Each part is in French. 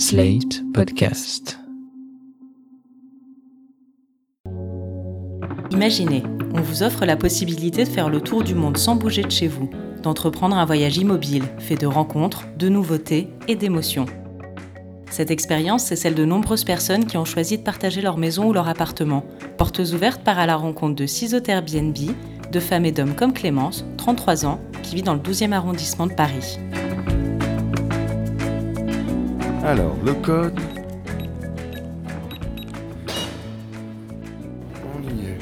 Slate Podcast. Imaginez, on vous offre la possibilité de faire le tour du monde sans bouger de chez vous, d'entreprendre un voyage immobile fait de rencontres, de nouveautés et d'émotions. Cette expérience, c'est celle de nombreuses personnes qui ont choisi de partager leur maison ou leur appartement. Portes ouvertes part à la rencontre de six hôtes Airbnb, de femmes et d'hommes comme Clémence, 33 ans, qui vit dans le 12e arrondissement de Paris. Alors, le code. On y est.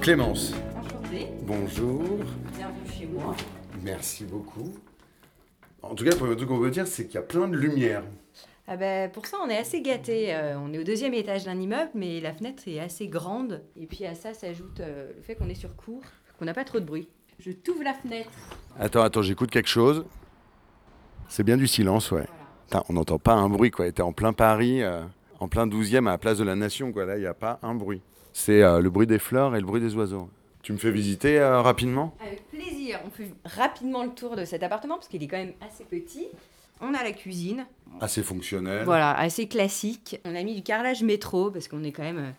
Clémence. Enchantée, Bonjour. bienvenue chez moi. Merci beaucoup. En tout cas, le premier truc qu'on veut dire, c'est qu'il y a plein de lumière. Ah ben, pour ça, on est assez gâtés. Euh, on est au deuxième étage d'un immeuble, mais la fenêtre est assez grande. Et puis à ça s'ajoute euh, le fait qu'on est sur cour, qu'on n'a pas trop de bruit. Je t'ouvre la fenêtre. Attends, attends, j'écoute quelque chose. C'est bien du silence, ouais. Putain, on n'entend pas un bruit, quoi. T'es en plein Paris, euh, en plein 12e à la place de la Nation, quoi. Là, il n'y a pas un bruit. C'est euh, le bruit des fleurs et le bruit des oiseaux. Tu me fais visiter euh, rapidement? Avec plaisir. On fait rapidement le tour de cet appartement parce qu'il est quand même assez petit. On a la cuisine, Assez fonctionnel. voilà, assez classique. On a mis du carrelage métro parce qu'on est quand même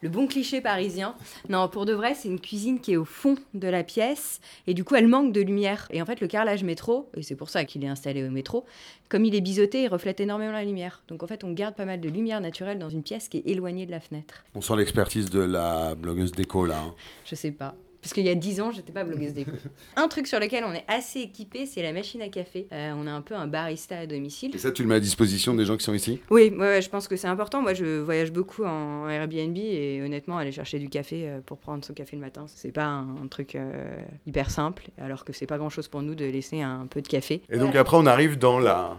le bon cliché parisien. Non, pour de vrai, c'est une cuisine qui est au fond de la pièce et du coup, elle manque de lumière. Et en fait, le carrelage métro, et c'est pour ça qu'il est installé au métro, comme il est biseauté, il reflète énormément la lumière. Donc en fait, on garde pas mal de lumière naturelle dans une pièce qui est éloignée de la fenêtre. On sent l'expertise de la blogueuse déco, là. hein. Je sais pas. Parce qu'il y a 10 ans, j'étais pas blogueuse déco. un truc sur lequel on est assez équipé, c'est la machine à café. Euh, on a un peu un barista à domicile. Et ça, tu le mets à disposition des gens qui sont ici? Oui, ouais, ouais, je pense que c'est important. Moi, je voyage beaucoup en Airbnb et honnêtement, aller chercher du café euh, pour prendre son café le matin, c'est pas un, un truc euh, hyper simple. Alors que c'est pas grand chose pour nous de laisser un peu de café. Et donc après, on arrive dans la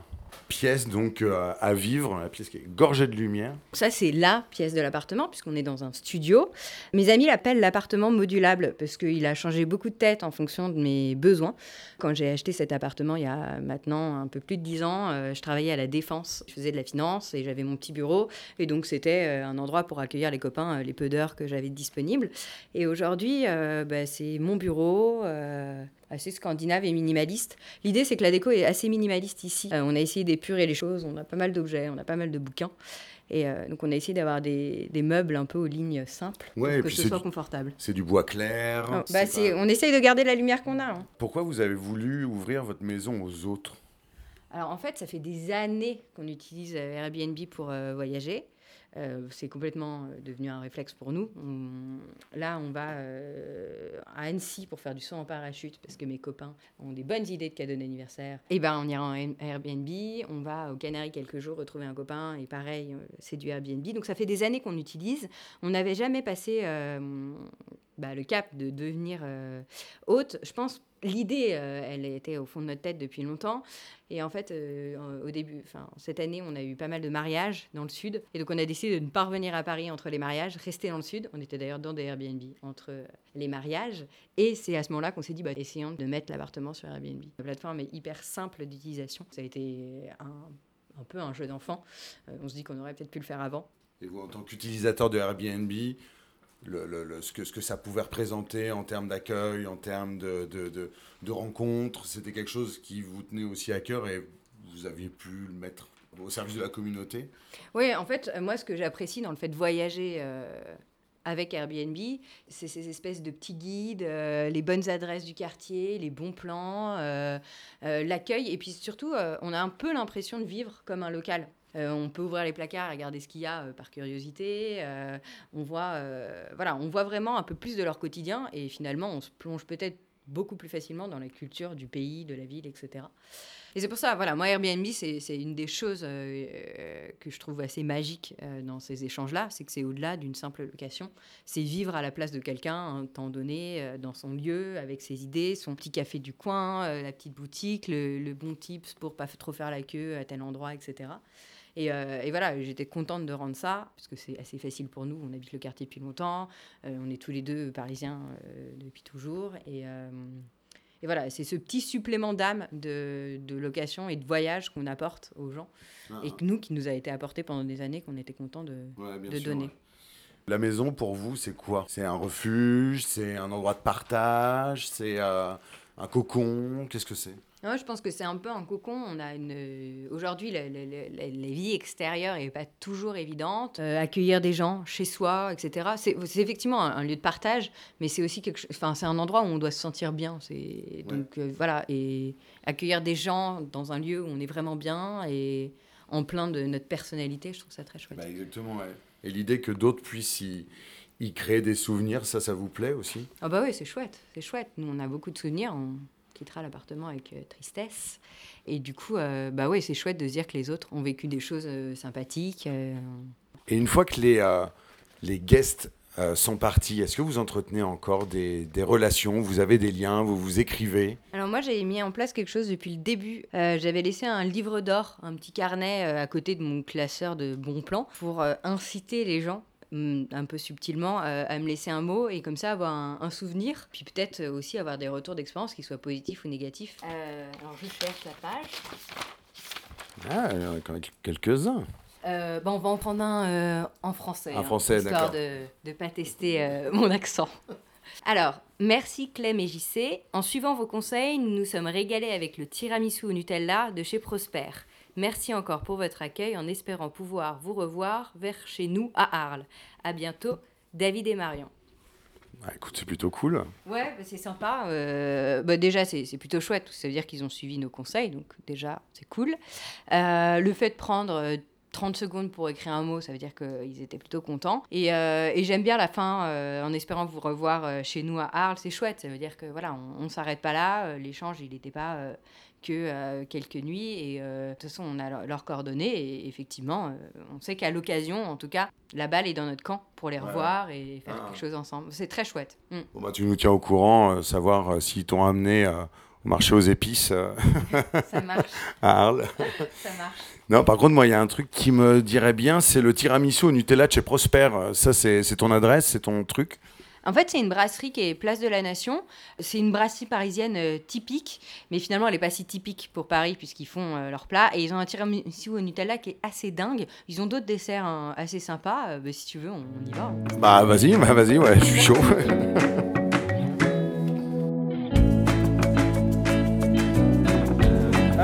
pièce donc euh, à vivre, la pièce qui est gorgée de lumière. Ça, c'est la pièce de l'appartement, puisqu'on est dans un studio. Mes amis l'appellent l'appartement modulable, parce qu'il a changé beaucoup de tête en fonction de mes besoins. Quand j'ai acheté cet appartement il y a maintenant un peu plus de 10 ans, euh, je travaillais à la Défense. Je faisais de la finance et j'avais mon petit bureau. Et donc, c'était euh, un endroit pour accueillir les copains, les peu d'heures que j'avais disponibles. Et aujourd'hui, bah, c'est mon bureau. Assez scandinave et minimaliste. L'idée, c'est que la déco est assez minimaliste ici. Euh, on a essayé d'épurer les choses, on a pas mal d'objets, on a pas mal de bouquins. Et euh, donc, on a essayé d'avoir des, des meubles un peu aux lignes simples Ouais, et pour que ce soit du- confortable. C'est du bois clair. Oh, c'est bah, pas- On essaye de garder la lumière qu'on a. hein. Pourquoi vous avez voulu ouvrir votre maison aux autres? Alors, en fait, ça fait des années qu'on utilise euh, Airbnb pour euh, voyager. Euh, c'est complètement euh, devenu un réflexe pour nous. Là, on va euh, à Annecy pour faire du saut en parachute parce que mes copains ont des bonnes idées de cadeaux d'anniversaire. Et ben, on ira en Air- Airbnb. On va aux Canaries quelques jours retrouver un copain et pareil, c'est du Airbnb. Donc, ça fait des années qu'on utilise. On n'avait jamais passé bah, le cap de devenir hôte. Je pense l'idée, elle était au fond de notre tête depuis longtemps. Et en fait, au début, enfin, cette année, on a eu pas mal de mariages dans le sud. Et donc, on a décidé de ne pas revenir à Paris entre les mariages, rester dans le sud. On était d'ailleurs dans des Airbnb entre les mariages. Et c'est à ce moment-là qu'on s'est dit, bah, essayons de mettre l'appartement sur Airbnb. La plateforme est hyper simple d'utilisation. Ça a été un, peu un jeu d'enfant. Euh, on se dit qu'on aurait peut-être pu le faire avant. Et vous, en tant qu'utilisateur de Airbnb, ce, que, ça pouvait représenter en termes d'accueil, en termes de rencontres, c'était quelque chose qui vous tenait aussi à cœur et vous aviez pu le mettre au service de la communauté Oui, en fait, euh, moi, ce que j'apprécie dans le fait de voyager euh, avec Airbnb, c'est ces espèces de petits guides, euh, les bonnes adresses du quartier, les bons plans, l'accueil. Et puis surtout, on a un peu l'impression de vivre comme un local. On peut ouvrir les placards, regarder ce qu'il y a par curiosité. on, voit, voilà, on voit vraiment un peu plus de leur quotidien et finalement, on se plonge peut-être beaucoup plus facilement dans la culture du pays, de la ville, etc. Et c'est pour ça, voilà, moi Airbnb, c'est une des choses euh, euh, que je trouve assez magique euh, dans ces échanges-là, c'est que c'est au-delà d'une simple location. C'est vivre à la place de quelqu'un un temps donné, dans son lieu, avec ses idées, son petit café du coin, la petite boutique, le, le bon tips pour pas trop faire la queue à tel endroit, etc. Et, euh, et voilà, j'étais contente de rendre ça, parce que c'est assez facile pour nous, on habite le quartier depuis longtemps, euh, on est tous les deux parisiens euh, depuis toujours, et... et voilà, c'est ce petit supplément d'âme de, de location et de voyage qu'on apporte aux gens. Et que nous, qui nous a été apporté pendant des années, qu'on était content de, Ouais, bien de sûr, donner. ouais. La maison, pour vous, c'est quoi? C'est un refuge? C'est un endroit de partage? C'est euh, un cocon? Qu'est-ce que c'est? Ouais, je pense que c'est un peu un cocon. On a une aujourd'hui la, la- la- vie extérieure est pas toujours évidente. Euh, accueillir des gens chez soi, etc. C'est effectivement un, un lieu de partage, mais c'est aussi quelque. Enfin, c'est un endroit où on doit se sentir bien. C'est donc euh, voilà et accueillir des gens dans un lieu où on est vraiment bien et en plein de notre personnalité, je trouve ça très chouette. Bah, exactement, ouais. Et l'idée que d'autres puissent y, y créer des souvenirs, ça, ça vous plaît aussi? Ah bah oui, c'est chouette, c'est chouette. Nous, on a beaucoup de souvenirs. On quittera l'appartement avec euh, tristesse. Et du coup, euh, bah oui, c'est chouette de se dire que les autres ont vécu des choses euh, sympathiques. euh. Et une fois que les, euh, les guests euh, sont partis, est-ce que vous entretenez encore des, des relations? Vous avez des liens? Vous vous écrivez? Alors moi, j'ai mis en place quelque chose depuis le début. Euh, J'avais laissé un livre d'or, un petit carnet euh, à côté de mon classeur de bons plans pour euh, inciter les gens un peu subtilement euh, à me laisser un mot et comme ça avoir un, un souvenir puis peut-être aussi avoir des retours d'expérience qui soient positifs ou négatifs. Euh, alors je cherche la page. Ah, il y en a quand même quelques-uns. Euh, bah, on va en prendre un euh, en français. Un hein, français, Histoire d'accord. de ne pas tester euh, mon accent. Alors, merci Clem et JC. En suivant vos conseils, nous nous sommes régalés avec le tiramisu au Nutella de chez Prosper. Merci encore pour votre accueil en espérant pouvoir vous revoir vers chez nous à Arles. À bientôt, David et Marion. Ah, écoute, c'est plutôt cool. Ouais, bah, c'est sympa. Euh, bah, déjà, c'est c'est plutôt chouette. Ça veut dire qu'ils ont suivi nos conseils, donc déjà, c'est cool. Euh, le fait de prendre euh, 30 secondes pour écrire un mot, ça veut dire qu'ils étaient plutôt contents. Et, euh, et j'aime bien la fin, euh, en espérant vous revoir euh, chez nous à Arles. C'est chouette. Ça veut dire que voilà, on, on s'arrête pas là. L'échange, il n'était pas euh, que quelques nuits. Et de toute façon, on a leur- leurs coordonnées. Et effectivement, on sait qu'à l'occasion, en tout cas, la balle est dans notre camp pour les revoir et faire Ah. quelque chose ensemble. C'est très chouette. Mm. Bon, bah, tu nous tiens au courant, savoir s'ils t'ont amené euh, au marché aux épices euh, Ça marche. à Arles. Ça marche. Non, par contre, moi, il y a un truc qui me dirait bien, c'est le tiramisu au Nutella de chez Prosper. Ça, c'est ton adresse, c'est ton truc? En fait, c'est une brasserie qui est place de la Nation. C'est une brasserie parisienne euh, typique, mais finalement, elle n'est pas si typique pour Paris puisqu'ils font euh, leur plat. Et ils ont un tiramisu au Nutella qui est assez dingue. Ils ont d'autres desserts hein, assez sympas. Euh, bah, si tu veux, on, on y va. Bah, vas-y, bah, vas-y, ouais, je suis chaud.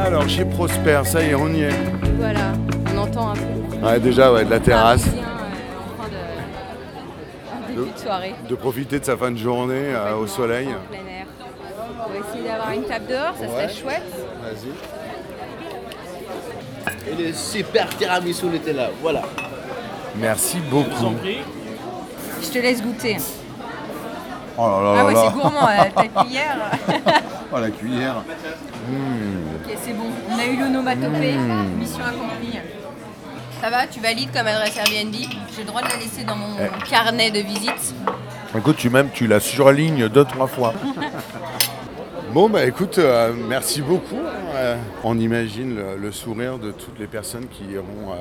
Alors, chez Prosper, ça y est, on y est. Voilà, on entend un peu. Ouais, déjà, ouais, de la terrasse. Euh, en train de... en début de soirée. De profiter de sa fin de journée euh, au soleil. En plein air. On va essayer d'avoir une table dehors, ça serait chouette. Vas-y. Et le super tiramisu Nutella, voilà. Merci beaucoup. Je te laisse goûter. Oh là là Ah là ouais, là. c'est gourmand, euh, ta cuillère. Oh, la cuillère. Ok, c'est bon. On a eu l'onomatopée. Mission accomplie. Ça va Tu valides comme adresse Airbnb? J'ai le droit de la laisser dans mon Eh. carnet de visite. Écoute, tu même, tu la surlignes deux, trois fois. Bon, bah écoute, euh, merci beaucoup. Euh, on imagine le, le sourire de toutes les personnes qui iront euh,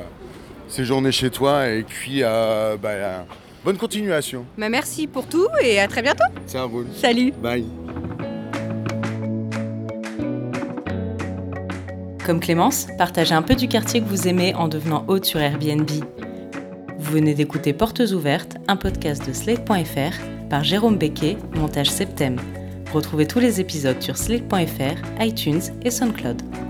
séjourner chez toi. Et puis, euh, bah, euh, bonne continuation. Bah, merci pour tout et à très bientôt. C'est un roule. Salut Bye. Comme Clémence, partagez un peu du quartier que vous aimez en devenant hôte sur Airbnb. Vous venez d'écouter Portes ouvertes, un podcast de slate.fr par Jérôme Becquet, montage Septem. Retrouvez tous les épisodes sur slate.fr, iTunes et SoundCloud.